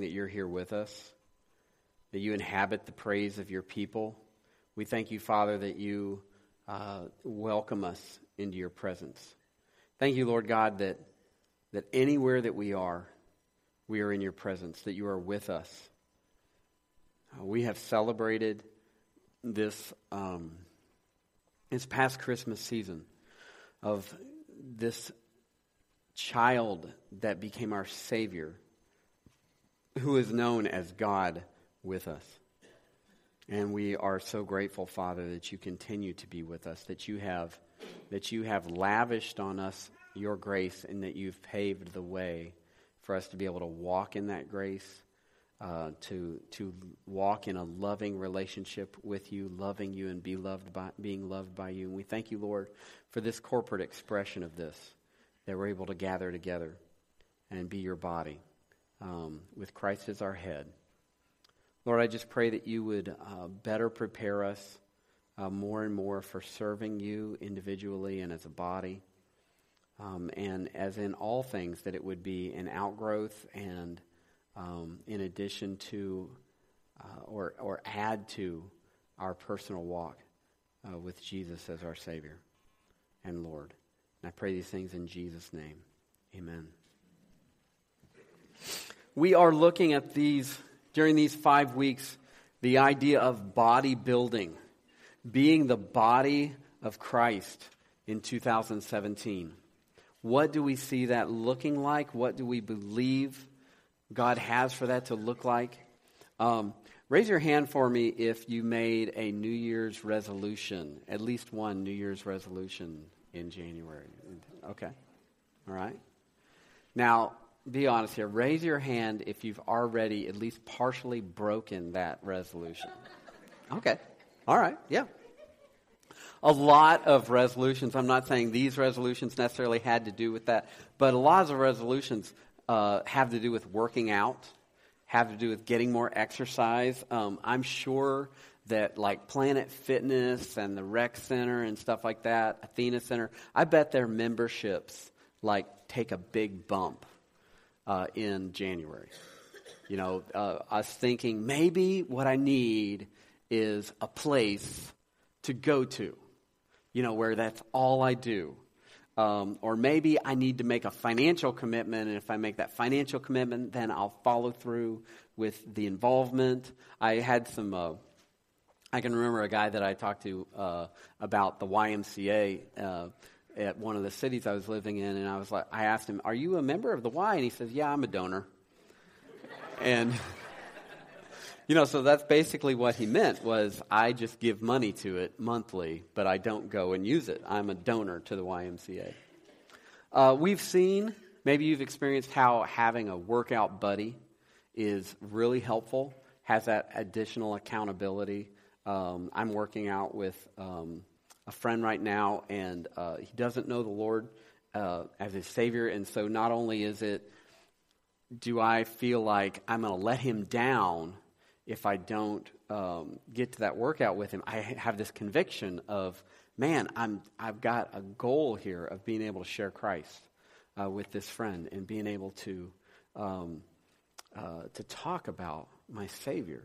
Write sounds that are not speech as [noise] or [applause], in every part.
that you're here with us, that you inhabit the praise of your people. We thank you, Father, that you uh, welcome us into your presence. Thank you, Lord God, that, that anywhere that we are, we are in your presence, that you are with us. Uh, we have celebrated this, um, this past Christmas season of this child that became our Savior who is known as God with us. And we are so grateful, Father, that you continue to be with us, that you have, that you have lavished on us your grace, and that you've paved the way for us to be able to walk in that grace, uh, to to walk in a loving relationship with you, loving you, and be loved by being loved by you. And we thank you, Lord, for this corporate expression of this, that we're able to gather together and be your body um, with Christ as our head. Lord, I just pray that you would uh, better prepare us uh, more and more for serving you individually and as a body. Um, and as in all things, that it would be an outgrowth and um, in addition to uh, or, or add to our personal walk uh, with Jesus as our Savior and Lord. And I pray these things in Jesus' name. Amen. We are looking at these, during these five weeks, the idea of bodybuilding, being the body of Christ in 2017. What do we see that looking like? What do we believe God has for that to look like? Um, raise your hand for me if you made a New Year's resolution, at least one New Year's resolution in January. Okay. All right. Now, be honest here. Raise your hand if you've already at least partially broken that resolution. Okay. All right. Yeah. A lot of resolutions, I'm not saying these resolutions necessarily had to do with that, but a lot of resolutions uh, have to do with working out, have to do with getting more exercise. Um, I'm sure that like Planet Fitness and the Rec Center and stuff like that, Athena Center, I bet their memberships like take a big bump uh, in January. You know, uh, I thinking maybe what I need is a place to go to, you know, where that's all I do. Um, or maybe I need to make a financial commitment, and if I make that financial commitment, then I'll follow through with the involvement. I had some. Uh, I can remember a guy that I talked to uh, about the YMCA uh, at one of the cities I was living in, and I was like, I asked him, "Are you a member of the Y?" And he says, "Yeah, I'm a donor." and [laughs] you know, so that's basically what he meant was I just give money to it monthly, but I don't go and use it. I'm a donor to the YMCA. Uh, we've seen, maybe you've experienced how having a workout buddy is really helpful, has that additional accountability. Um, I'm working out with um, a friend right now, and uh, he doesn't know the Lord uh, as his Savior. And so not only is it, do I feel like I'm going to let him down if I don't um, get to that workout with him, I have this conviction of, man, I'm, I've got a goal here of being able to share Christ uh, with this friend and being able to, um, uh, to talk about my Savior,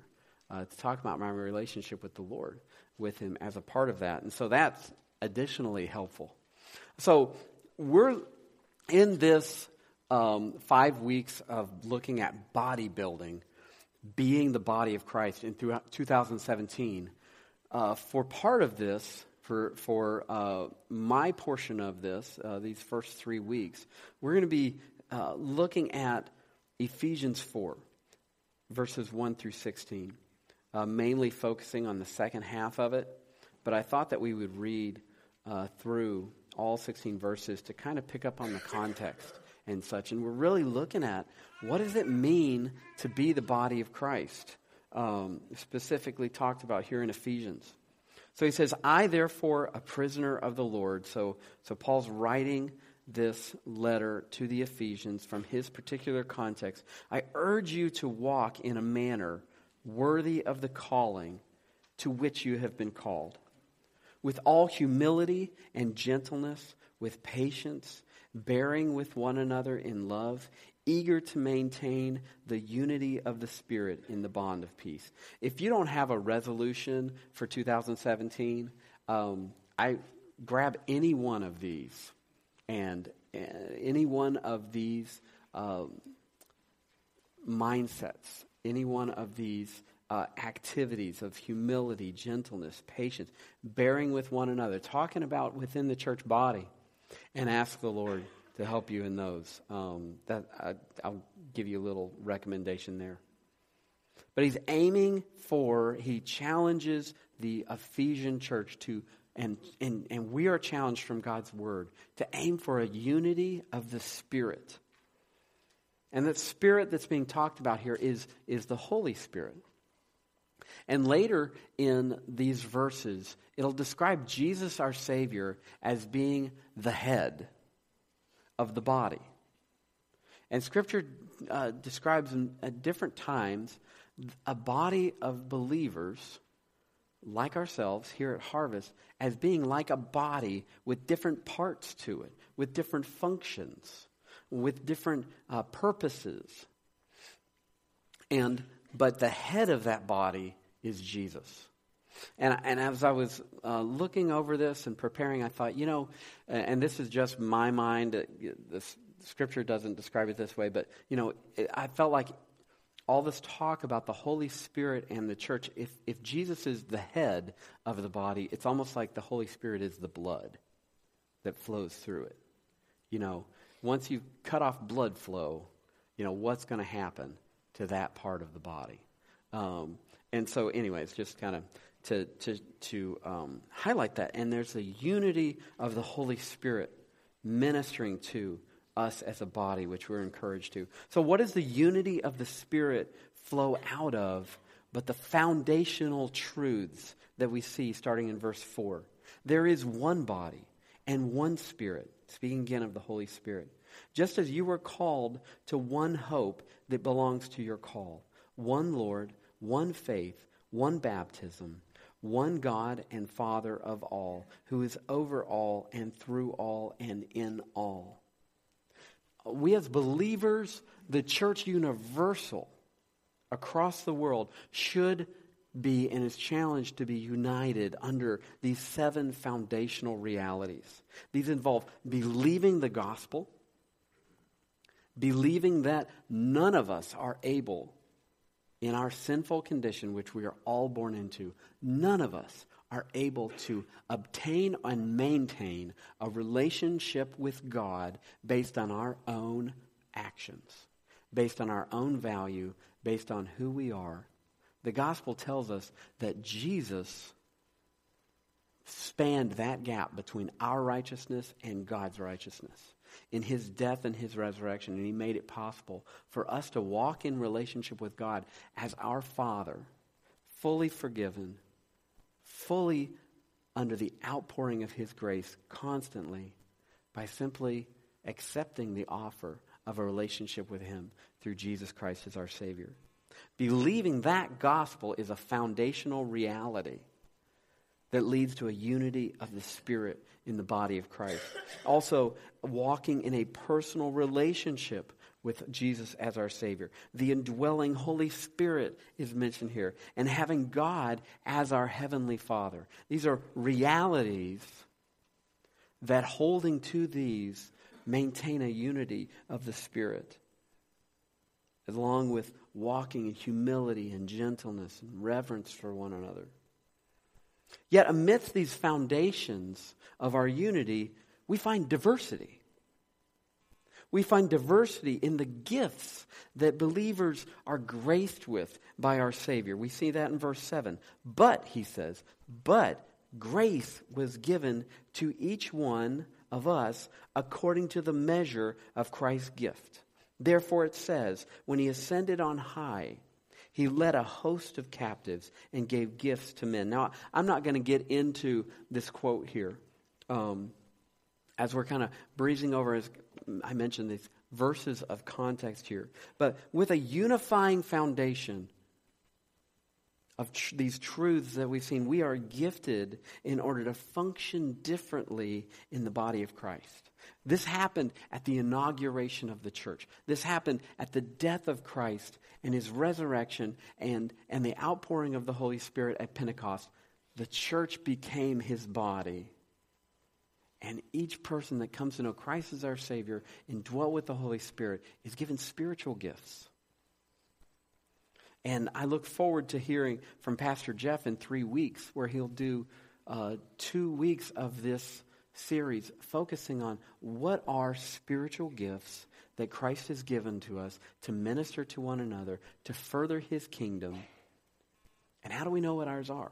uh, to talk about my relationship with the Lord with him as a part of that. And so that's additionally helpful. So we're in this um, five weeks of looking at bodybuilding, being the body of Christ in throughout 2017. Uh, for part of this, for, for uh, my portion of this, uh, these first three weeks, we're going to be uh, looking at Ephesians 4, verses 1 through 16 uh, mainly focusing on the second half of it. But I thought that we would read uh, through all 16 verses to kind of pick up on the context and such. And we're really looking at what does it mean to be the body of Christ, um, specifically talked about here in Ephesians. So he says, I, therefore, a prisoner of the Lord. So, so Paul's writing this letter to the Ephesians from his particular context. I urge you to walk in a manner worthy of the calling to which you have been called, with all humility and gentleness, with patience, bearing with one another in love, eager to maintain the unity of the Spirit in the bond of peace. If you don't have a resolution for 2017, um, I grab any one of these and uh, any one of these um, mindsets, any one of these uh, activities of humility, gentleness, patience, bearing with one another, talking about within the church body, and ask the Lord to help you in those. Um, that I, I'll give you a little recommendation there. But he's aiming for, he challenges the Ephesian church to, and, and, and we are challenged from God's word to aim for a unity of the Spirit. And that Spirit that's being talked about here is, is the Holy Spirit. And later in these verses, it'll describe Jesus, our Savior, as being the head of the body. And Scripture uh, describes in, at different times a body of believers like ourselves here at Harvest as being like a body with different parts to it, with different functions, with different uh, purposes. And but the head of that body is Jesus. And, and as I was uh, looking over this and preparing, I thought, you know, and this is just my mind. The scripture doesn't describe it this way, but, you know, I felt like all this talk about the Holy Spirit and the church, if, if Jesus is the head of the body, it's almost like the Holy Spirit is the blood that flows through it. You know, once you cut off blood flow, you know, what's going to happen to that part of the body? Um, and so, anyways, just kind of to, to, to um, highlight that. And there's a unity of the Holy Spirit ministering to us as a body, which we're encouraged to. So, what does the unity of the Spirit flow out of but the foundational truths that we see starting in verse 4? There is one body and one Spirit, speaking again of the Holy Spirit. Just as you were called to one hope that belongs to your call, one Lord one faith, one baptism, one God and Father of all, who is over all and through all and in all. We as believers, the church universal across the world, should be and is challenged to be united under these seven foundational realities. These involve believing the gospel, believing that none of us are able in our sinful condition, which we are all born into, none of us are able to obtain and maintain a relationship with God based on our own actions, based on our own value, based on who we are. The gospel tells us that Jesus spanned that gap between our righteousness and God's righteousness in his death and his resurrection, and he made it possible for us to walk in relationship with God as our Father, fully forgiven, fully under the outpouring of his grace constantly by simply accepting the offer of a relationship with him through Jesus Christ as our Savior. Believing that gospel is a foundational reality that leads to a unity of the Spirit in the body of Christ. Also, walking in a personal relationship with Jesus as our Savior. The indwelling Holy Spirit is mentioned here, and having God as our Heavenly Father. These are realities that holding to these maintain a unity of the Spirit, along with walking in humility and gentleness and reverence for one another. Yet, amidst these foundations of our unity, we find diversity. We find diversity in the gifts that believers are graced with by our Savior. We see that in verse 7. But, he says, but grace was given to each one of us according to the measure of Christ's gift. Therefore, it says, when he ascended on high, he led a host of captives and gave gifts to men. Now, I'm not going to get into this quote here um, as we're kind of breezing over, as I mentioned, these verses of context here. But with a unifying foundation of tr- these truths that we've seen, we are gifted in order to function differently in the body of Christ. This happened at the inauguration of the church. This happened at the death of Christ and his resurrection and, and the outpouring of the Holy Spirit at Pentecost. The church became his body. And each person that comes to know Christ as our Savior and dwell with the Holy Spirit is given spiritual gifts. And I look forward to hearing from Pastor Jeff in three weeks, where he'll do uh, two weeks of this series focusing on what are spiritual gifts that Christ has given to us to minister to one another, to further his kingdom. And how do we know what ours are?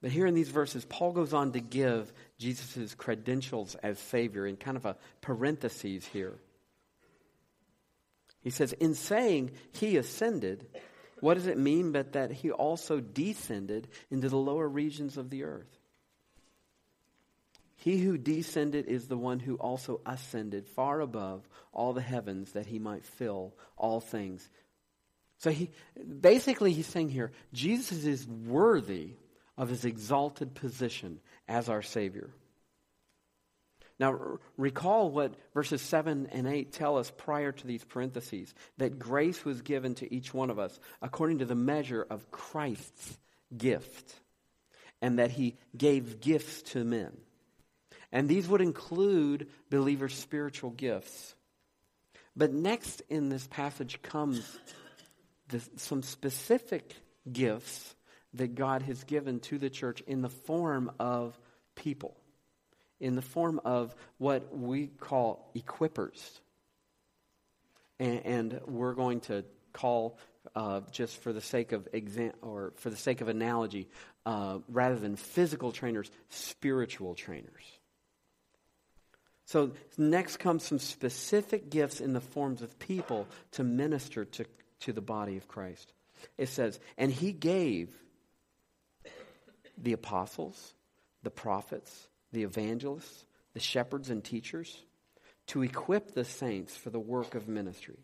But here in these verses, Paul goes on to give Jesus' credentials as Savior in kind of a parenthesis here. He says, In saying he ascended, what does it mean but that he also descended into the lower regions of the earth? He who descended is the one who also ascended far above all the heavens that he might fill all things. So he basically he's saying here, Jesus is worthy of his exalted position as our Savior. Now, recall what verses 7 and 8 tell us prior to these parentheses that grace was given to each one of us according to the measure of Christ's gift, and that he gave gifts to men. And these would include believers' spiritual gifts. But next in this passage comes some specific gifts that God has given to the church in the form of people, in the form of what we call equippers. And, and we're going to call, uh, just for the sake of exam- or for the sake of analogy, uh, rather than physical trainers, spiritual trainers. So next comes some specific gifts in the forms of people to minister to, to the body of Christ. It says, and he gave the apostles, the prophets, the evangelists, the shepherds and teachers to equip the saints for the work of ministry,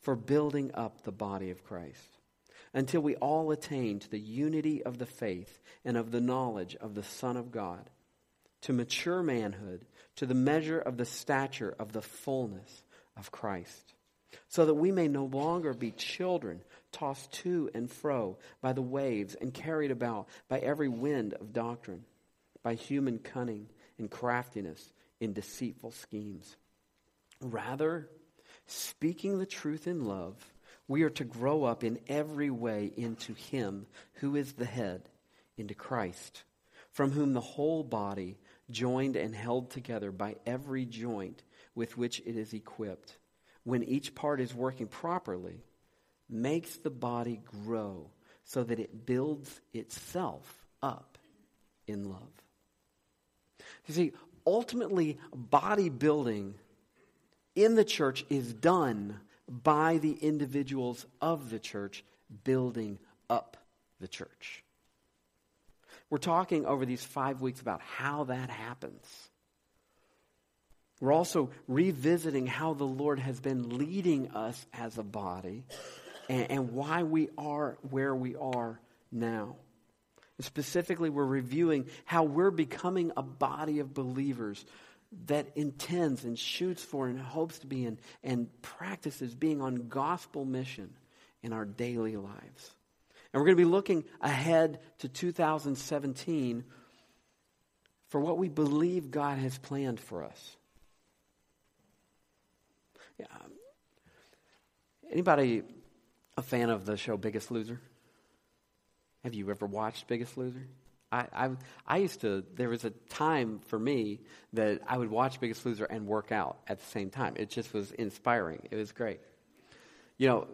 for building up the body of Christ, until we all attain to the unity of the faith and of the knowledge of the Son of God, to mature manhood to the measure of the stature of the fullness of Christ, so that we may no longer be children tossed to and fro by the waves and carried about by every wind of doctrine, by human cunning and craftiness in deceitful schemes. Rather, speaking the truth in love, we are to grow up in every way into Him who is the head, into Christ, from whom the whole body joined and held together by every joint with which it is equipped, when each part is working properly, makes the body grow so that it builds itself up in love. You see, ultimately, bodybuilding in the church is done by the individuals of the church building up the church. We're talking over these five weeks about how that happens. We're also revisiting how the Lord has been leading us as a body and, and why we are where we are now. And specifically, we're reviewing how we're becoming a body of believers that intends and shoots for and hopes to be in and practices being on gospel mission in our daily lives. And we're going to be looking ahead to 2017 for what we believe God has planned for us. Yeah. Um, anybody a fan of the show Biggest Loser? Have you ever watched Biggest Loser? I, I, I, used to, there was a time for me that I would watch Biggest Loser and work out at the same time. It just was inspiring. It was great. You know,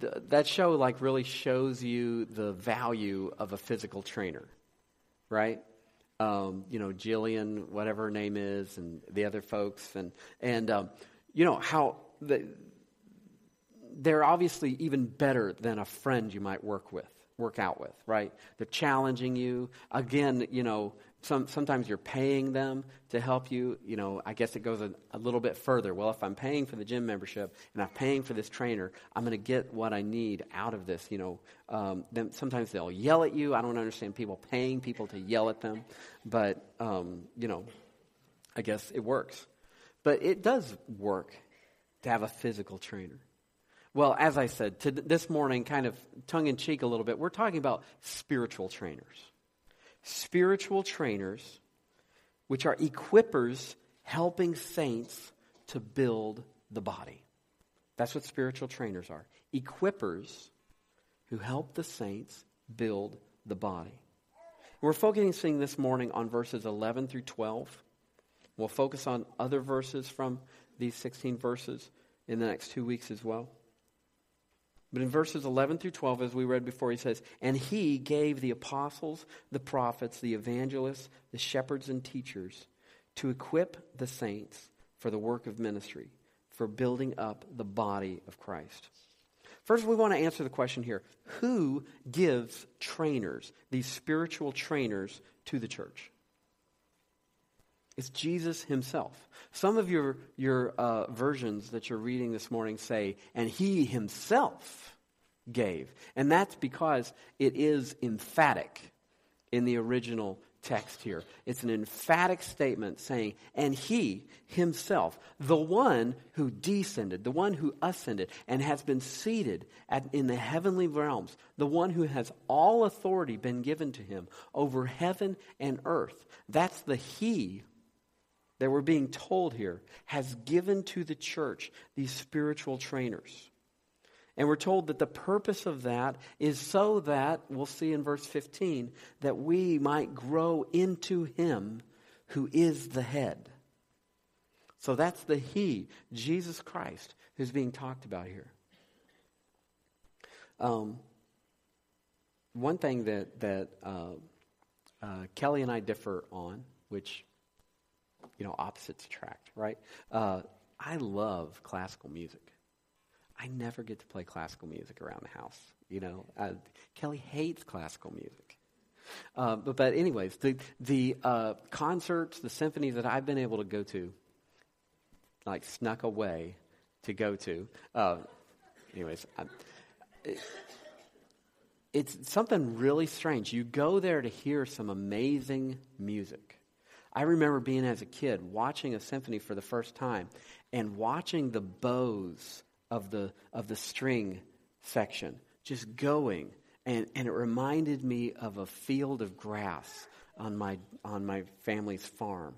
th- that show like really shows you the value of a physical trainer, right? Um, you know, Jillian, whatever her name is, and the other folks, and and um, you know how the, they're obviously even better than a friend you might work with, work out with, right? They're challenging you. Again, you know, some, sometimes you're paying them to help you. You know, I guess it goes a, a little bit further. Well, if I'm paying for the gym membership and I'm paying for this trainer, I'm going to get what I need out of this. You know, um, then sometimes they'll yell at you. I don't understand people paying people to yell at them, but um, you know, I guess it works. But it does work to have a physical trainer. Well, as I said, to this morning, kind of tongue in cheek a little bit, we're talking about spiritual trainers. Spiritual trainers, which are equippers helping saints to build the body. That's what spiritual trainers are equippers who help the saints build the body. We're focusing this morning on verses 11 through 12. We'll focus on other verses from these 16 verses in the next two weeks as well. But in verses 11 through 12, as we read before, he says, And he gave the apostles, the prophets, the evangelists, the shepherds, and teachers to equip the saints for the work of ministry, for building up the body of Christ. First, we want to answer the question here who gives trainers, these spiritual trainers, to the church? It's Jesus himself. Some of your, your uh, versions that you're reading this morning say, and he himself gave. And that's because it is emphatic in the original text here. It's an emphatic statement saying, and he himself, the one who descended, the one who ascended, and has been seated at, in the heavenly realms, the one who has all authority been given to him over heaven and earth. That's the he that we're being told here has given to the church these spiritual trainers. And we're told that the purpose of that is so that, we'll see in verse 15, that we might grow into Him who is the head. So that's the He, Jesus Christ, who's being talked about here. Um, one thing that, that uh, uh, Kelly and I differ on, which, you know, opposites attract, right? Uh, I love classical music. I never get to play classical music around the house. You know, uh, Kelly hates classical music. Uh, but, but anyways, the the uh, concerts, the symphonies that I've been able to go to, like snuck away to go to. Uh, anyways, it, it's something really strange. You go there to hear some amazing music. I remember being as a kid watching a symphony for the first time and watching the bows of the, of the string section, just going. And, and it reminded me of a field of grass on my, on my family's farm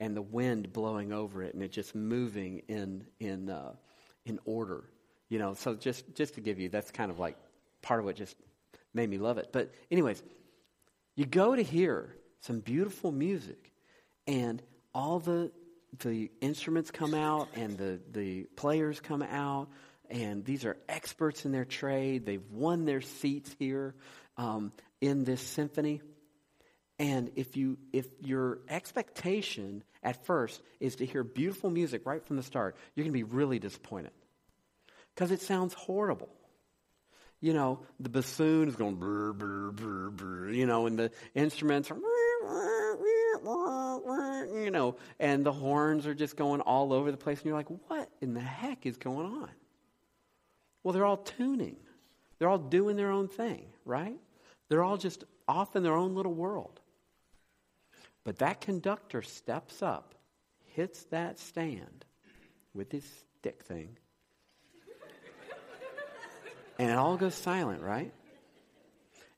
and the wind blowing over it and it just moving in, in, uh, in order. You know, so just, just to give you, that's kind of like part of what just made me love it. But, anyways, you go to hear some beautiful music and all the the instruments come out and the, the players come out, and these are experts in their trade. They've won their seats here um, in this symphony. And if you if your expectation at first is to hear beautiful music right from the start, you're going to be really disappointed because it sounds horrible. You know, the bassoon is going brr, brr, brr, brr, you know, and the instruments are you know, and the horns are just going all over the place, and you're like, what in the heck is going on? Well, they're all tuning. They're all doing their own thing, right? They're all just off in their own little world. But that conductor steps up, hits that stand with his stick thing, and it all goes silent, right?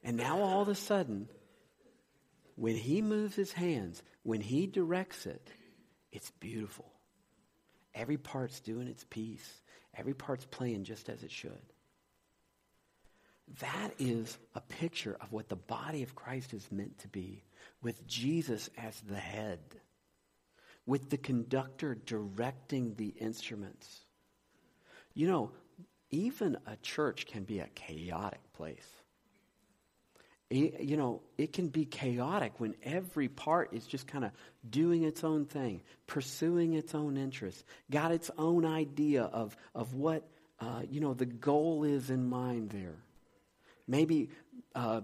And now all of a sudden, when he moves his hands, when he directs it, it's beautiful. Every part's doing its piece. Every part's playing just as it should. That is a picture of what the body of Christ is meant to be, with Jesus as the head, with the conductor directing the instruments. You know, even a church can be a chaotic place you know, it can be chaotic when every part is just kind of doing its own thing, pursuing its own interests, got its own idea of, of what, uh, you know, the goal is in mind there. Maybe uh,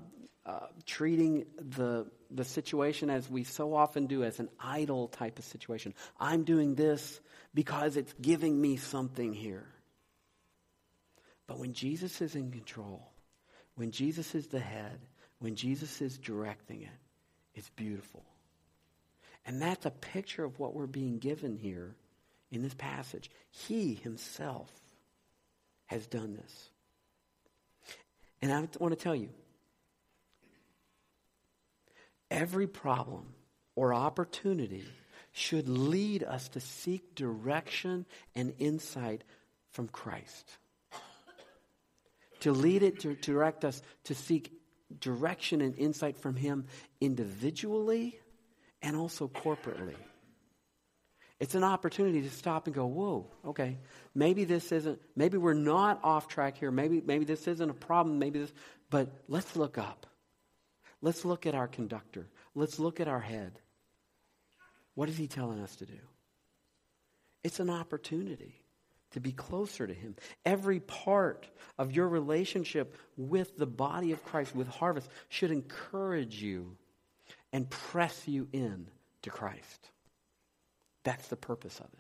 uh, treating the, the situation as we so often do as an idol type of situation. I'm doing this because it's giving me something here. But when Jesus is in control, when Jesus is the head, when Jesus is directing it, it's beautiful. And that's a picture of what we're being given here in this passage. He himself has done this. And I want to tell you every problem or opportunity should lead us to seek direction and insight from Christ. To lead it, to direct us to seek direction and insight from Him individually and also corporately. It's an opportunity to stop and go, whoa, okay, maybe this isn't, maybe we're not off track here. Maybe, maybe this isn't a problem. Maybe this, but let's look up. Let's look at our conductor. Let's look at our head. What is he telling us to do? It's an opportunity to be closer to him. Every part of your relationship with the body of Christ, with harvest, should encourage you and press you in to Christ. That's the purpose of it.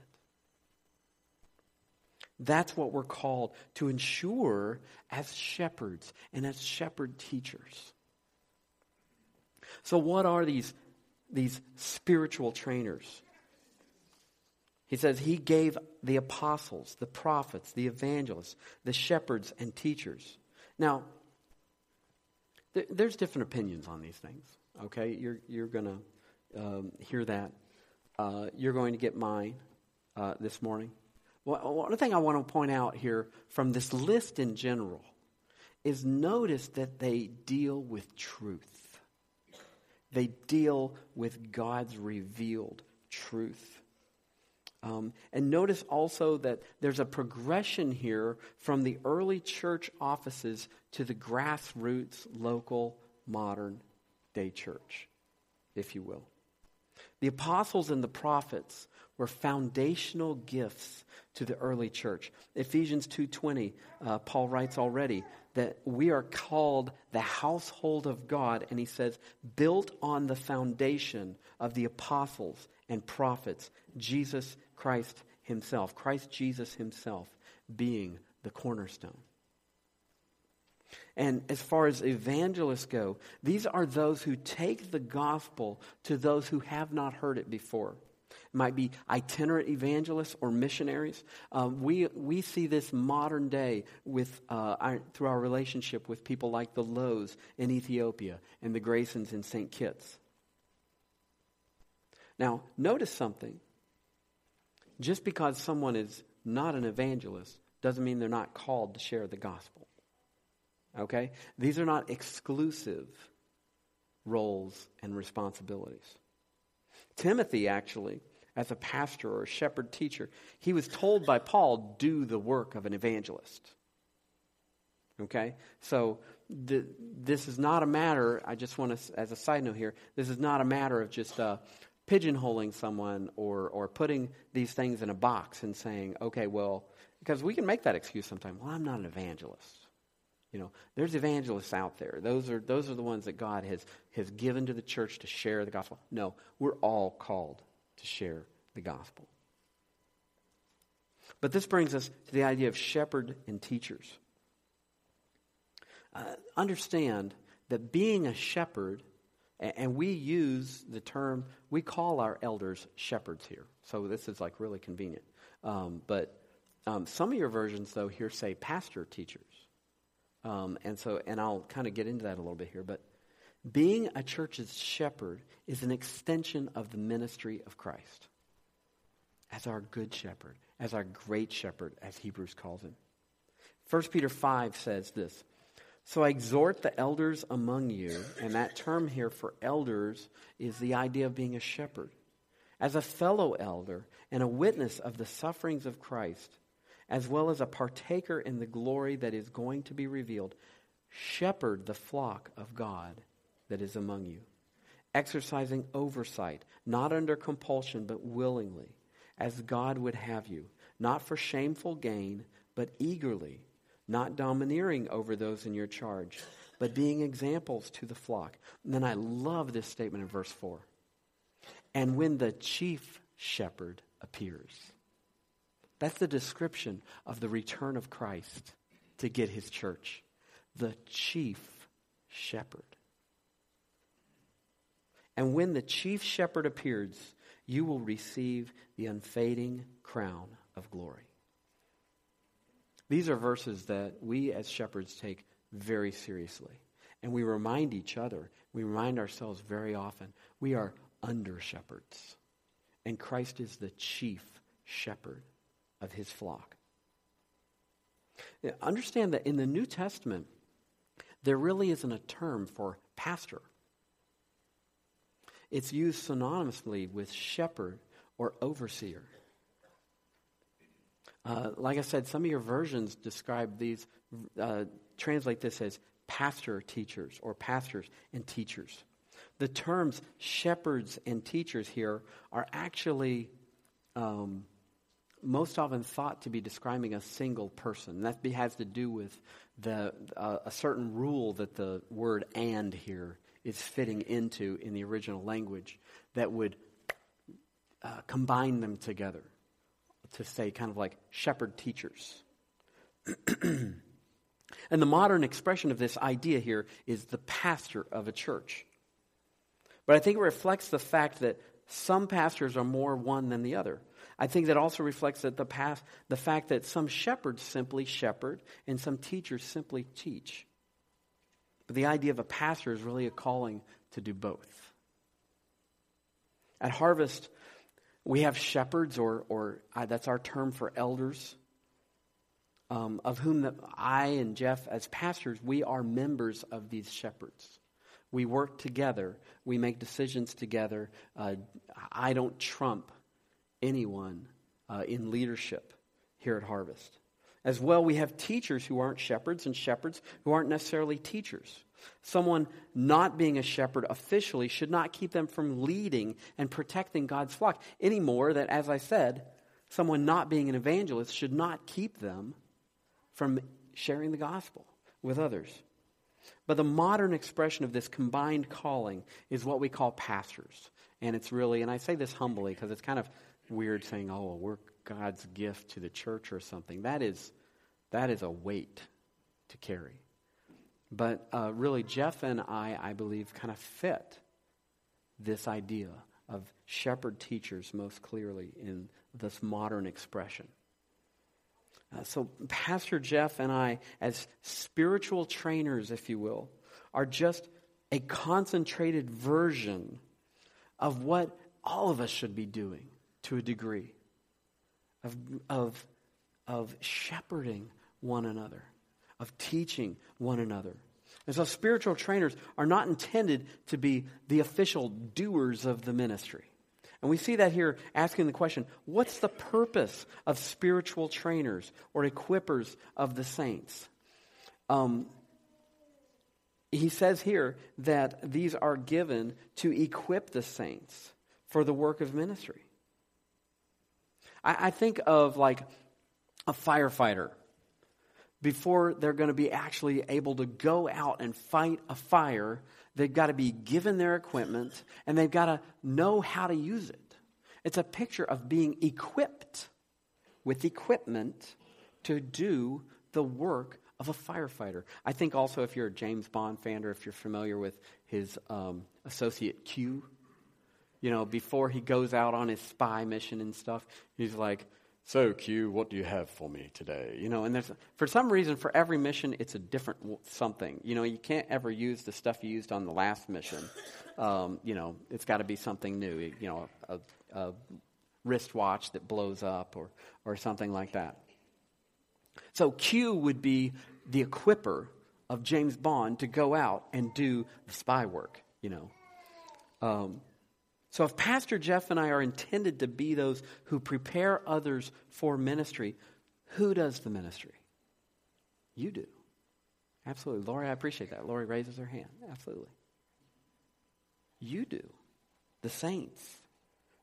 That's what we're called to ensure as shepherds and as shepherd teachers. So, what are these, these spiritual trainers? He says he gave the apostles, the prophets, the evangelists, the shepherds, and teachers. Now, th- there's different opinions on these things. Okay, you're you're going to um, hear that. Uh, you're going to get mine uh, this morning. Well, one thing I want to point out here from this list in general is notice that they deal with truth. They deal with God's revealed truth. Um, and notice also that there's a progression here from the early church offices to the grassroots, local, modern day church, if you will. The apostles and the prophets were foundational gifts to the early church. Ephesians 2:20, uh, Paul writes already that we are called the household of God and he says built on the foundation of the apostles and prophets, Jesus Christ himself, Christ Jesus himself being the cornerstone. And as far as evangelists go, these are those who take the gospel to those who have not heard it before. It might be itinerant evangelists or missionaries. Um, we, we see this modern day with, uh, our, through our relationship with people like the Lows in Ethiopia and the Graysons in St. Kitts. Now, notice something. Just because someone is not an evangelist doesn't mean they're not called to share the gospel. Okay? These are not exclusive roles and responsibilities. Timothy, actually, as a pastor or a shepherd teacher, he was told by Paul, do the work of an evangelist. Okay? So the, this is not a matter, I just want to, as a side note here, this is not a matter of just uh, pigeonholing someone or, or putting these things in a box and saying, okay, well, because we can make that excuse sometimes. Well, I'm not an evangelist. You know, there's evangelists out there. Those are, those are the ones that God has, has given to the church to share the gospel. No, we're all called to share the gospel. But this brings us to the idea of shepherd and teachers. Uh, understand that being a shepherd, and we use the term, we call our elders shepherds here. So this is like really convenient. Um, but um, some of your versions, though, here say pastor teachers. Um, and so, and I'll kind of get into that a little bit here, but being a church's shepherd is an extension of the ministry of Christ as our good shepherd, as our great shepherd, as Hebrews calls him. 1 Peter 5 says this So I exhort the elders among you, and that term here for elders is the idea of being a shepherd, as a fellow elder and a witness of the sufferings of Christ as well as a partaker in the glory that is going to be revealed. Shepherd the flock of God that is among you, exercising oversight, not under compulsion, but willingly, as God would have you, not for shameful gain, but eagerly, not domineering over those in your charge, but being examples to the flock. And then I love this statement in verse 4. And when the chief shepherd appears. That's the description of the return of Christ to get his church. The chief shepherd. And when the chief shepherd appears, you will receive the unfading crown of glory. These are verses that we as shepherds take very seriously. And we remind each other, we remind ourselves very often, we are under shepherds. And Christ is the chief shepherd of his flock. Now, understand that in the New Testament, there really isn't a term for pastor. It's used synonymously with shepherd or overseer. Uh, like I said, some of your versions describe these, uh, translate this as pastor teachers or pastors and teachers. The terms shepherds and teachers here are actually um, most often thought to be describing a single person. That has to do with the, uh, a certain rule that the word and here is fitting into in the original language that would uh, combine them together to say kind of like shepherd teachers. [clears throat] and the modern expression of this idea here is the pastor of a church. But I think it reflects the fact that some pastors are more one than the other. I think that also reflects that the, past, the fact that some shepherds simply shepherd and some teachers simply teach. But the idea of a pastor is really a calling to do both. At Harvest, we have shepherds, or, or that's our term for elders, um, of whom the, I and Jeff, as pastors, we are members of these shepherds. We work together. We make decisions together. Uh, I don't trump anyone uh, in leadership here at Harvest. As well, we have teachers who aren't shepherds and shepherds who aren't necessarily teachers. Someone not being a shepherd officially should not keep them from leading and protecting God's flock any more that, as I said, someone not being an evangelist should not keep them from sharing the gospel with others. But the modern expression of this combined calling is what we call pastors. And it's really, and I say this humbly because it's kind of weird saying, oh, well, we're God's gift to the church or something. That is, that is a weight to carry. But uh, really, Jeff and I, I believe, kind of fit this idea of shepherd teachers most clearly in this modern expression. Uh, so, Pastor Jeff and I, as spiritual trainers, if you will, are just a concentrated version of what all of us should be doing to a degree of, of, of shepherding one another, of teaching one another. And so spiritual trainers are not intended to be the official doers of the ministry. And we see that here asking the question what's the purpose of spiritual trainers or equippers of the saints? Um, he says here that these are given to equip the saints for the work of ministry. I, I think of like a firefighter. Before they're going to be actually able to go out and fight a fire, they've got to be given their equipment and they've got to know how to use it. It's a picture of being equipped with equipment to do the work of a firefighter. I think also if you're a James Bond fan or if you're familiar with his um, associate Q, you know, before he goes out on his spy mission and stuff, he's like, so Q, what do you have for me today? You know, and there's for some reason for every mission it's a different something. You know, you can't ever use the stuff you used on the last mission. [laughs] Um, you know, it's got to be something new. You know, a, a wristwatch that blows up or or something like that. So Q would be the equiper of James Bond to go out and do the spy work. You know. Um, so, if Pastor Jeff and I are intended to be those who prepare others for ministry, who does the ministry? You do. Absolutely. Lori, I appreciate that. Lori raises her hand. Absolutely. You do. The saints.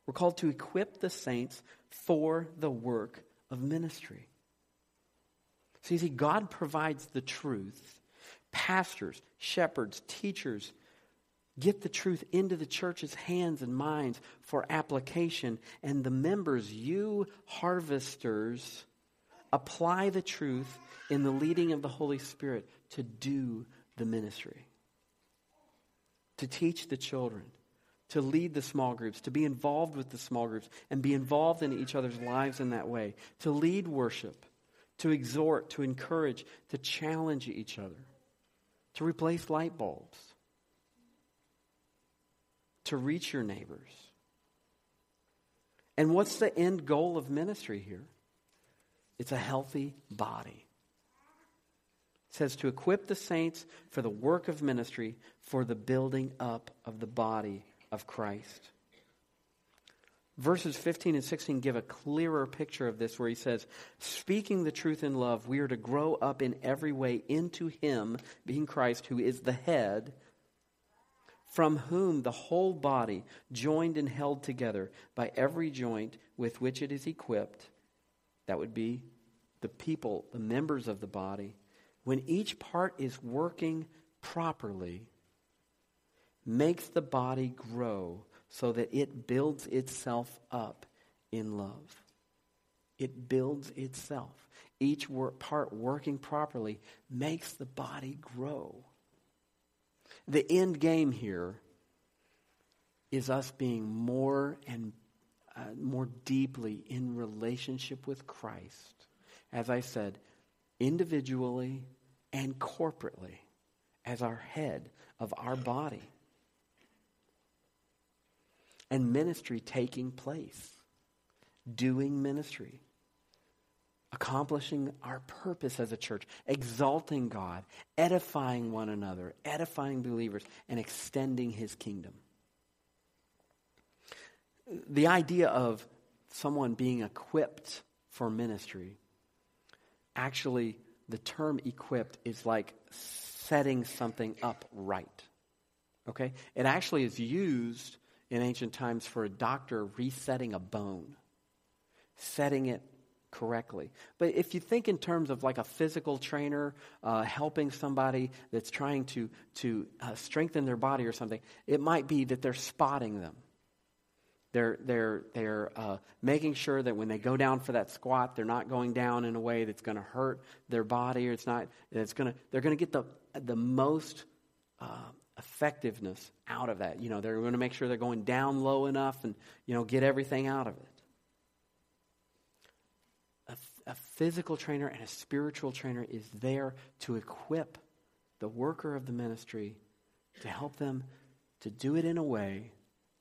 We're called to equip the saints for the work of ministry. So, you see, God provides the truth. Pastors, shepherds, teachers, get the truth into the church's hands and minds for application. And the members, you harvesters, apply the truth in the leading of the Holy Spirit to do the ministry, to teach the children, to lead the small groups, to be involved with the small groups, and be involved in each other's lives in that way, to lead worship, to exhort, to encourage, to challenge each other, to replace light bulbs, to reach your neighbors. And what's the end goal of ministry here? It's a healthy body. It says to equip the saints for the work of ministry, for the building up of the body of Christ. Verses 15 and 16 give a clearer picture of this, where he says, Speaking the truth in love, we are to grow up in every way into Him, being Christ, who is the head, from whom the whole body, joined and held together by every joint with which it is equipped, that would be the people, the members of the body, when each part is working properly, makes the body grow so that it builds itself up in love. It builds itself. Each part working properly makes the body grow. The end game here is us being more and uh, more deeply in relationship with Christ. As I said, individually and corporately as our head of our body and ministry taking place, doing ministry, accomplishing our purpose as a church, exalting God, edifying one another, edifying believers, and extending his kingdom. The idea of someone being equipped for ministry, actually, the term equipped is like setting something up right. Okay? It actually is used in ancient times for a doctor resetting a bone, setting it correctly. But if you think in terms of like a physical trainer uh, helping somebody that's trying to, to uh, strengthen their body or something, it might be that they're spotting them. They're, they're, they're uh, making sure that when they go down for that squat, they're not going down in a way that's going to hurt their body or it's not, it's to, they're going to get the, the most uh, effectiveness out of that. You know, they're going to make sure they're going down low enough and, you know, get everything out of it. A, physical trainer and a spiritual trainer is there to equip the worker of the ministry to help them to do it in a way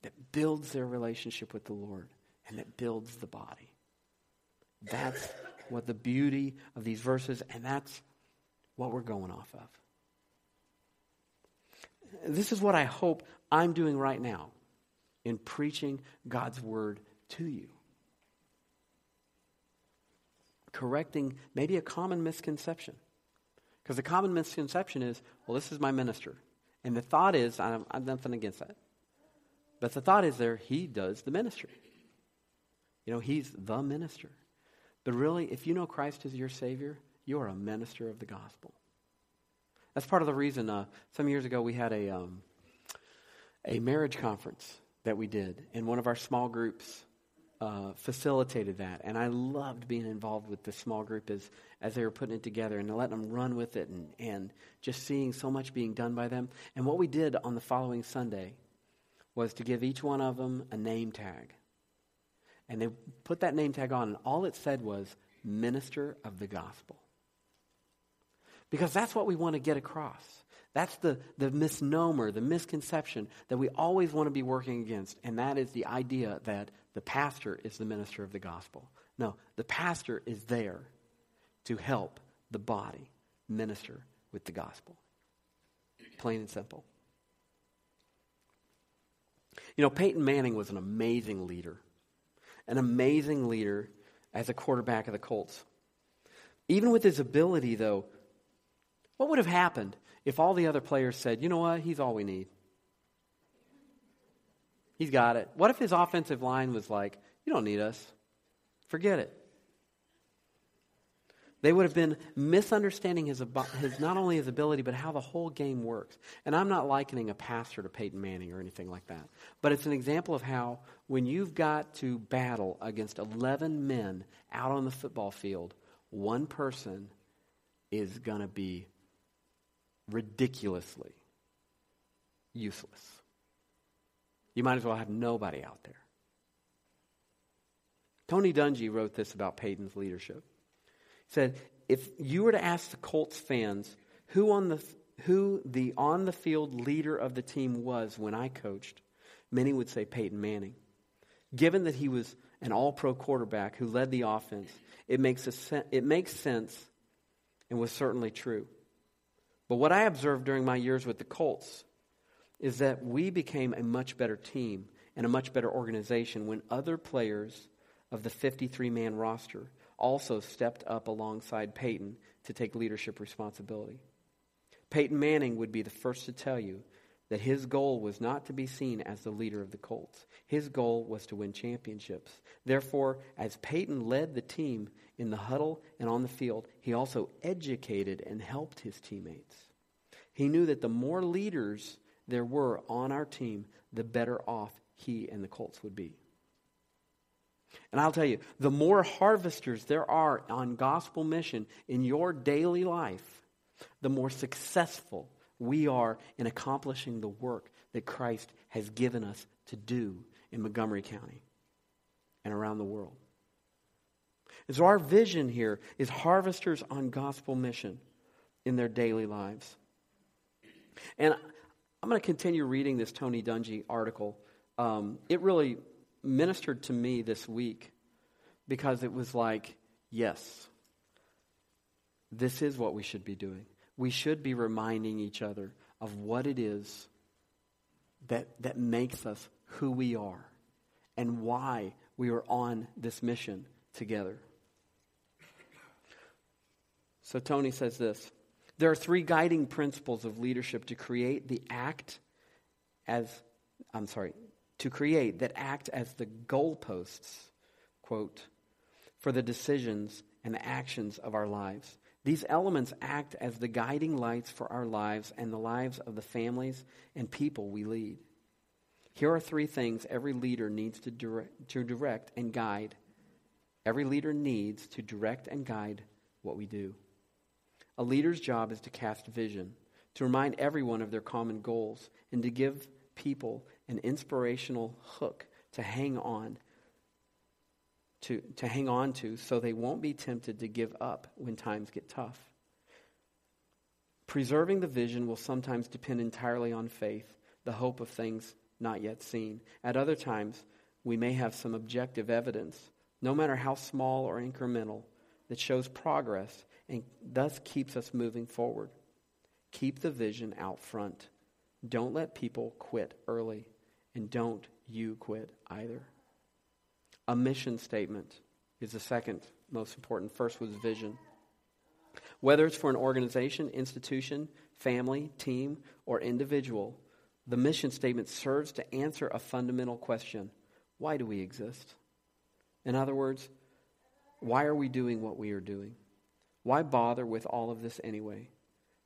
that builds their relationship with the Lord and that builds the body. That's what the beauty of these verses, and that's what we're going off of. This is what I hope I'm doing right now in preaching God's word to you. Correcting maybe a common misconception. Because the common misconception is, well, this is my minister. And the thought is, I'm, nothing against that. But the thought is there, he does the ministry. You know, he's the minister. But really, if you know Christ as your Savior, you are a minister of the gospel. That's part of the reason. Uh, some years ago, we had a um, a marriage conference that we did, and one of our small groups uh, facilitated that. And I loved being involved with the small group as as they were putting it together and letting them run with it, and and just seeing so much being done by them. And what we did on the following Sunday was to give each one of them a name tag. And they put that name tag on, and all it said was minister of the gospel. Because that's what we want to get across. That's the, the misnomer, the misconception that we always want to be working against, and that is the idea that the pastor is the minister of the gospel. No, the pastor is there to help the body minister with the gospel. Plain and simple. You know, Peyton Manning was an amazing leader, an amazing leader as a quarterback of the Colts. Even with his ability, though, what would have happened if all the other players said, you know what, he's all we need? He's got it. What if his offensive line was like, you don't need us? Forget it. They would have been misunderstanding his, his, not only his ability, but how the whole game works. And I'm not likening a pastor to Peyton Manning or anything like that. But it's an example of how when you've got to battle against 11 men out on the football field, one person is going to be ridiculously useless. You might as well have nobody out there. Tony Dungy wrote this about Peyton's leadership. He said, if you were to ask the Colts fans who on the who the on the field leader of the team was when I coached, many would say Peyton Manning. Given that he was an all-pro quarterback who led the offense, it makes a, it makes sense and was certainly true. But what I observed during my years with the Colts is that we became a much better team and a much better organization when other players of the 53 man roster also stepped up alongside Peyton to take leadership responsibility. Peyton Manning would be the first to tell you that his goal was not to be seen as the leader of the Colts. His goal was to win championships. Therefore, as Peyton led the team in the huddle and on the field, he also educated and helped his teammates. He knew that the more leaders there were on our team, the better off he and the Colts would be. And I'll tell you, the more harvesters there are on gospel mission in your daily life, the more successful we are in accomplishing the work that Christ has given us to do in Montgomery County and around the world. And so, our vision here is harvesters on gospel mission in their daily lives. And I'm going to continue reading this Tony Dungy article. Um, it really ministered to me this week because it was like, yes, this is what we should be doing. We should be reminding each other of what it is that, that makes us who we are and why we are on this mission together. So Tony says this There are three guiding principles of leadership to create the act as, I'm sorry, to create that act as the goalposts, quote, for the decisions and actions of our lives. These elements act as the guiding lights for our lives and the lives of the families and people we lead. Here are three things every leader needs to direct, to direct and guide. Every leader needs to direct and guide what we do. A leader's job is to cast vision, to remind everyone of their common goals, and to give people an inspirational hook to hang on to, to hang on to so they won't be tempted to give up when times get tough. Preserving the vision will sometimes depend entirely on faith, the hope of things not yet seen. At other times, we may have some objective evidence, no matter how small or incremental, that shows progress and thus keeps us moving forward. Keep the vision out front. Don't let people quit early, and don't you quit either. A mission statement is the second most important. First was vision. Whether it's for an organization, institution, family, team, or individual, the mission statement serves to answer a fundamental question why do we exist? In other words, why are we doing what we are doing? Why bother with all of this anyway?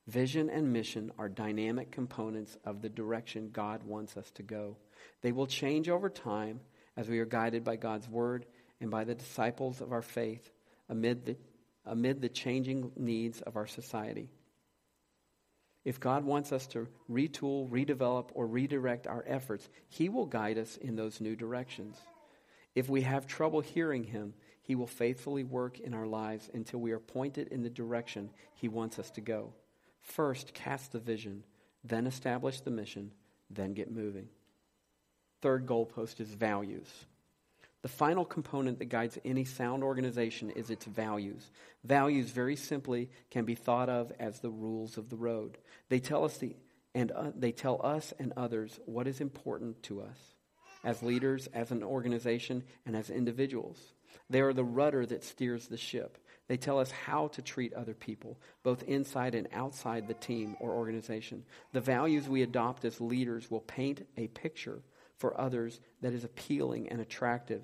Vision and mission are dynamic components of the direction God wants us to go. They will change over time as we are guided by God's word and by the disciples of our faith amid the, amid the changing needs of our society. If God wants us to retool, redevelop, or redirect our efforts, He will guide us in those new directions. If we have trouble hearing Him, He will faithfully work in our lives until we are pointed in the direction He wants us to go. First, cast the vision, then establish the mission, then get moving. Third goalpost is values. The final component that guides any sound organization is its values. Values, very simply, can be thought of as the rules of the road. They tell us the, and uh, they tell us and others what is important to us as leaders, as an organization, and as individuals. They are the rudder that steers the ship. They tell us how to treat other people, both inside and outside the team or organization. The values we adopt as leaders will paint a picture for others that is appealing and attractive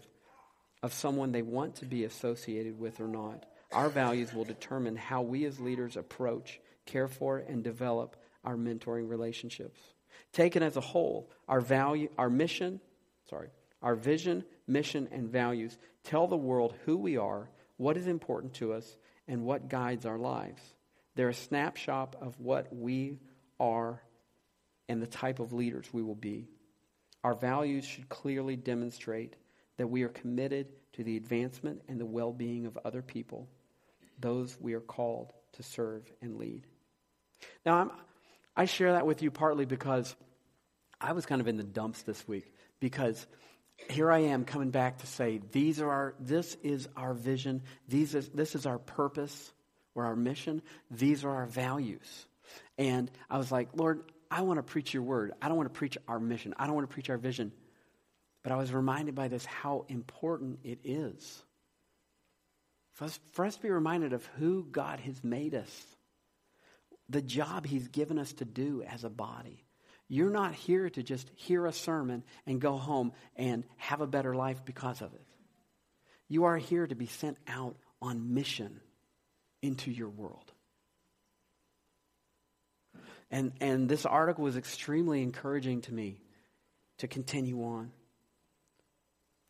of someone they want to be associated with or not. Our values will determine how we as leaders approach, care for, and develop our mentoring relationships. Taken as a whole, our value, our mission, sorry, our vision, mission, and values tell the world who we are what is important to us, and what guides our lives. They're a snapshot of what we are and the type of leaders we will be. our values should clearly demonstrate that we are committed to the advancement and the well being of other people, those we are called to serve and lead. Now, I'm, I share that with you partly because I was kind of in the dumps this week because here I am coming back to say these are our this is our vision, these is, this is our purpose or our mission, these are our values. And I was like, Lord, I want to preach your word. I don't want to preach our mission. I don't want to preach our vision. But I was reminded by this how important it is for us, for us to be reminded of who God has made us, the job He's given us to do as a body. You're not here to just hear a sermon and go home and have a better life because of it. You are here to be sent out on mission into your world. And, and this article was extremely encouraging to me to continue on.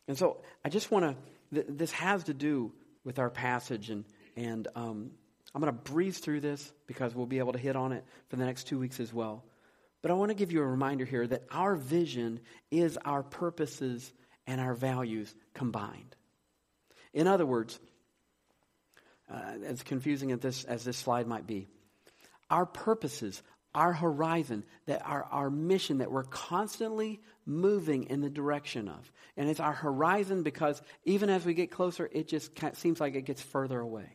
And so I just want to, th- this has to do with our passage, and, and um, I'm going to breeze through this because we'll be able to hit on it for the next two weeks as well. But I want to give you a reminder here that our vision is our purposes and our values combined. In other words, uh, as confusing as this, as this slide might be, our purposes, our horizon, that our, our mission that we're constantly moving in the direction of. And it's our horizon because even as we get closer, it just seems like it gets further away.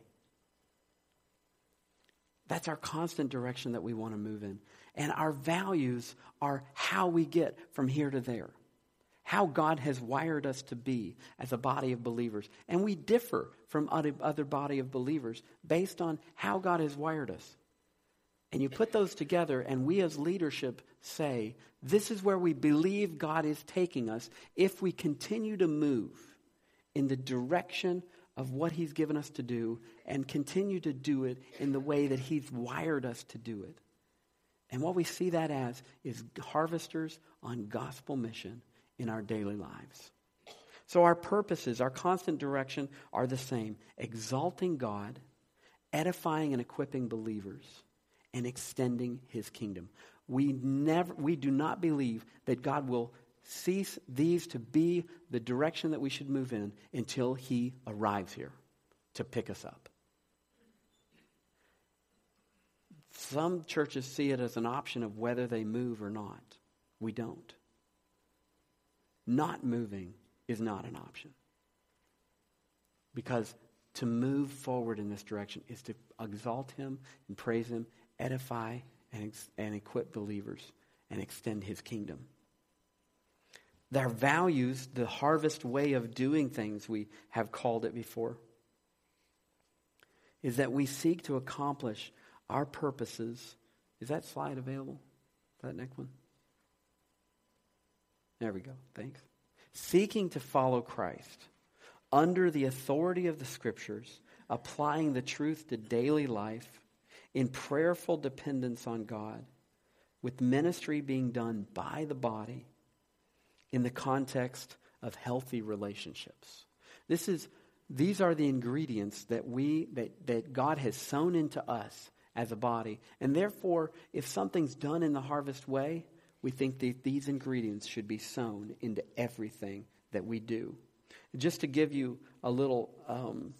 That's our constant direction that we want to move in. And our values are how we get from here to there, how God has wired us to be as a body of believers. And we differ from other, body of believers based on how God has wired us. And you put those together, and we as leadership say, this is where we believe God is taking us if we continue to move in the direction of what He's given us to do and continue to do it in the way that He's wired us to do it. And what we see that as is harvesters on gospel mission in our daily lives. So our purposes, our constant direction are the same exalting God, edifying and equipping believers, and extending His kingdom. We, never, we do not believe that God will cease these to be the direction that we should move in until he arrives here to pick us up. Some churches see it as an option of whether they move or not. We don't. Not moving is not an option. Because to move forward in this direction is to exalt him and praise him, edify and, and equip believers, and extend his kingdom. Their values, the harvest way of doing things, we have called it before, is that we seek to accomplish our purposes. Is that slide available? That next one? There we go. Thanks. Seeking to follow Christ under the authority of the Scriptures, applying the truth to daily life in prayerful dependence on God, with ministry being done by the body in the context of healthy relationships. This is, these are the ingredients that, we, that, that God has sown into us as a body. And therefore, if something's done in the harvest way, we think that these ingredients should be sown into everything that we do. Just to give you a little um,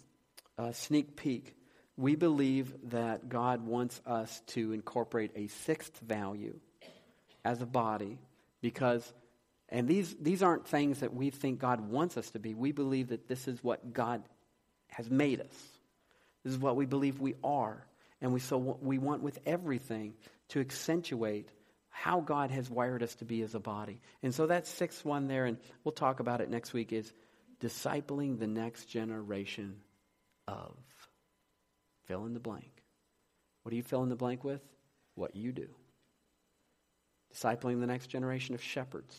sneak peek, we believe that God wants us to incorporate a sixth value as a body because and these, these aren't things that we think God wants us to be. We believe that this is what God has made us. This is what we believe we are. And we, so we want with everything to accentuate how God has wired us to be as a body. And so that sixth one there, and we'll talk about it next week, is discipling the next generation of. Fill in the blank. What do you fill in the blank with? What you do. Discipling the next generation of shepherds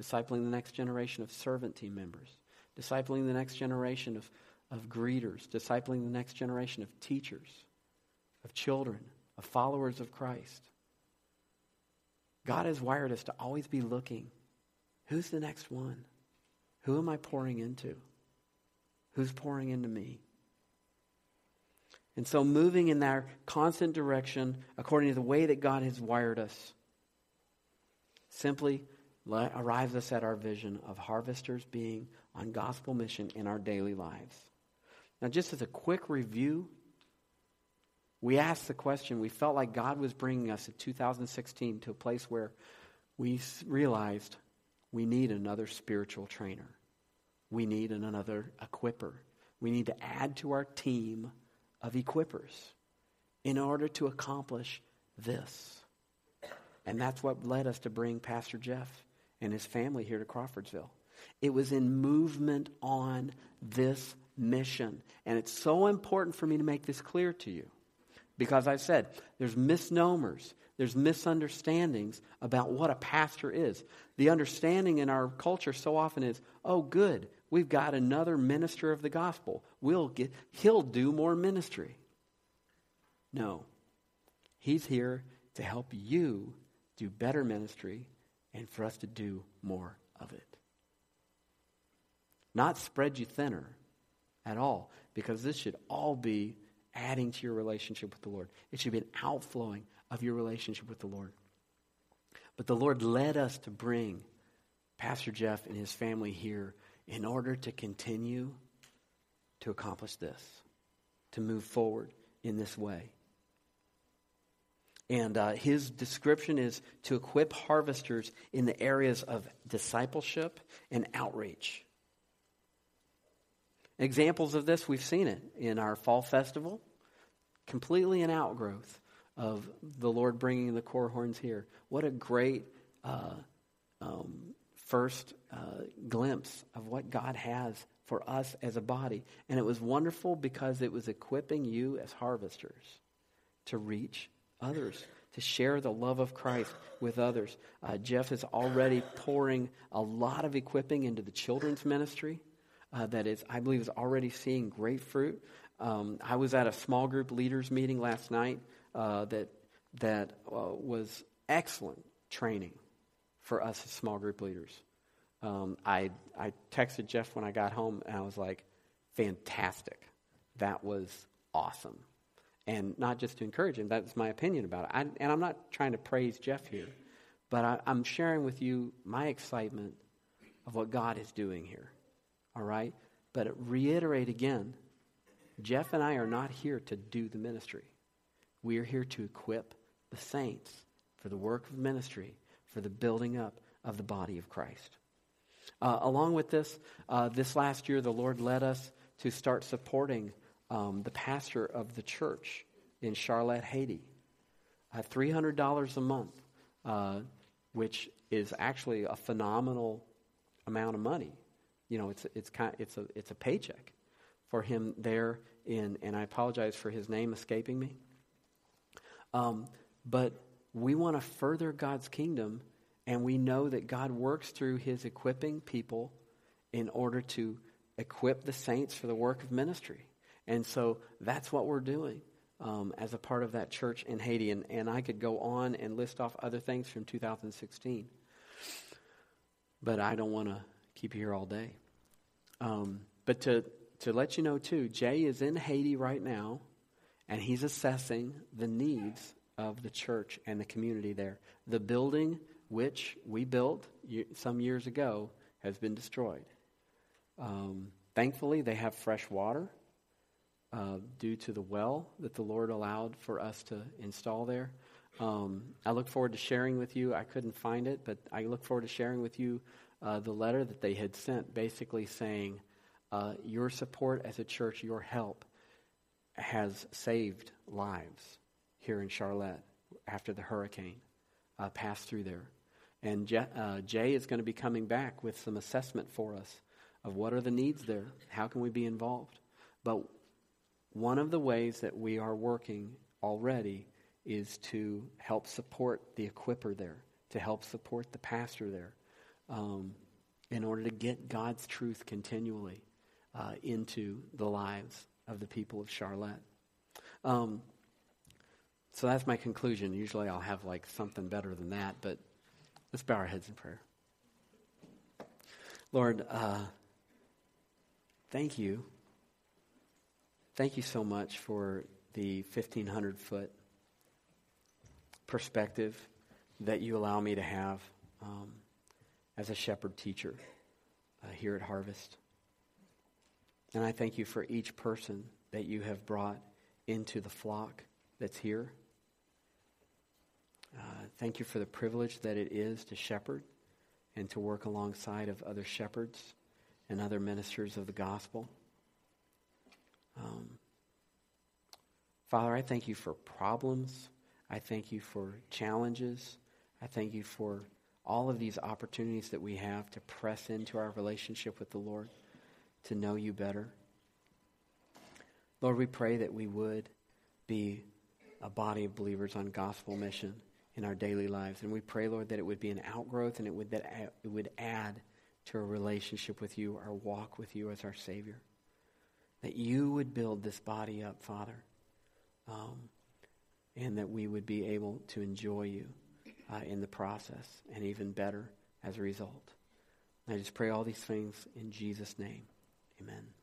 discipling the next generation of servant team members, discipling the next generation of, of greeters, discipling the next generation of teachers, of children, of followers of Christ. God has wired us to always be looking who's the next one? Who am I pouring into? Who's pouring into me? And so, moving in that constant direction according to the way that God has wired us, simply arrives us at our vision of harvesters being on gospel mission in our daily lives. Now, just as a quick review, we asked the question, we felt like God was bringing us in 2016 to a place where we realized we need another spiritual trainer. We need another equipper. We need to add to our team of equippers in order to accomplish this. And that's what led us to bring Pastor Jeff and his family here to Crawfordsville. It was in movement on this mission. And it's so important for me to make this clear to you. Because I said, there's misnomers, there's misunderstandings about what a pastor is. The understanding in our culture so often is, oh, good, we've got another minister of the gospel. We'll get, he'll do more ministry. No, he's here to help you do better ministry and for us to do more of it. Not spread you thinner at all, because this should all be adding to your relationship with the Lord. It should be an outflowing of your relationship with the Lord. But the Lord led us to bring Pastor Jeff and his family here in order to continue to accomplish this, to move forward in this way. And uh, his description is to equip harvesters in the areas of discipleship and outreach. Examples of this, we've seen it in our fall festival, completely an outgrowth of the Lord bringing the core horns here. What a great uh, um, first uh, glimpse of what God has for us as a body. And it was wonderful because it was equipping you as harvesters to reach others, to share the love of Christ with others. Uh, Jeff is already pouring a lot of equipping into the children's ministry uh, that is, I believe, is already seeing great fruit. Um, I was at a small group leaders meeting last night uh, that that uh, was excellent training for us as small group leaders. Um, I I texted Jeff when I got home and I was like, "Fantastic! That was awesome." And not just to encourage him, that's my opinion about it. I, and I'm not trying to praise Jeff here, but I, I'm sharing with you my excitement of what God is doing here. All right? But reiterate again Jeff and I are not here to do the ministry. We are here to equip the saints for the work of ministry, for the building up of the body of Christ. Uh, along with this, uh, this last year, the Lord led us to start supporting um, the pastor of the church in Charlotte, Haiti. Uh, $300 a month, uh, which is actually a phenomenal amount of money you know, it's, it's, kind it's, a, it's a paycheck for him there in, and I apologize for his name escaping me. Um, but we want to further God's kingdom, and we know that God works through his equipping people in order to equip the saints for the work of ministry. And so that's what we're doing um, as a part of that church in Haiti. And, and I could go on and list off other things from 2016. But I don't want to keep you here all day. Um, but to, to let you know, too, Jay is in Haiti right now, and he's assessing the needs of the church and the community there. The building which we built some years ago has been destroyed. Um, thankfully, they have fresh water uh, due to the well that the Lord allowed for us to install there. Um, I look forward to sharing with you. I couldn't find it, but I look forward to sharing with you uh, the letter that they had sent, basically saying, uh, Your support as a church, your help, has saved lives here in Charlotte after the hurricane uh, passed through there. And uh, Jay is going to be coming back with some assessment for us of what are the needs there, how can we be involved. But one of the ways that we are working already is to help support the equiper there, to help support the pastor there, um, in order to get God's truth continually uh, into the lives of the people of Charlotte. Um, so that's my conclusion. Usually I'll have like something better than that, but let's bow our heads in prayer. Lord, uh, thank you. Thank you so much for the 1,500 foot perspective that you allow me to have. Um, as a shepherd teacher uh, here at Harvest. And I thank you for each person that you have brought into the flock that's here. Uh, thank you for the privilege that it is to shepherd and to work alongside of other shepherds and other ministers of the gospel. Um, Father, I thank you for problems. I thank you for challenges. I thank you for all of these opportunities that we have to press into our relationship with the Lord, to know you better. Lord, we pray that we would be a body of believers on gospel mission in our daily lives. And we pray, Lord, that it would be an outgrowth and it would, that it would add to our relationship with you, our walk with you as our Savior. That you would build this body up, Father, um, and that we would be able to enjoy you uh, in the process and even better as a result. I just pray all these things in Jesus' name. Amen.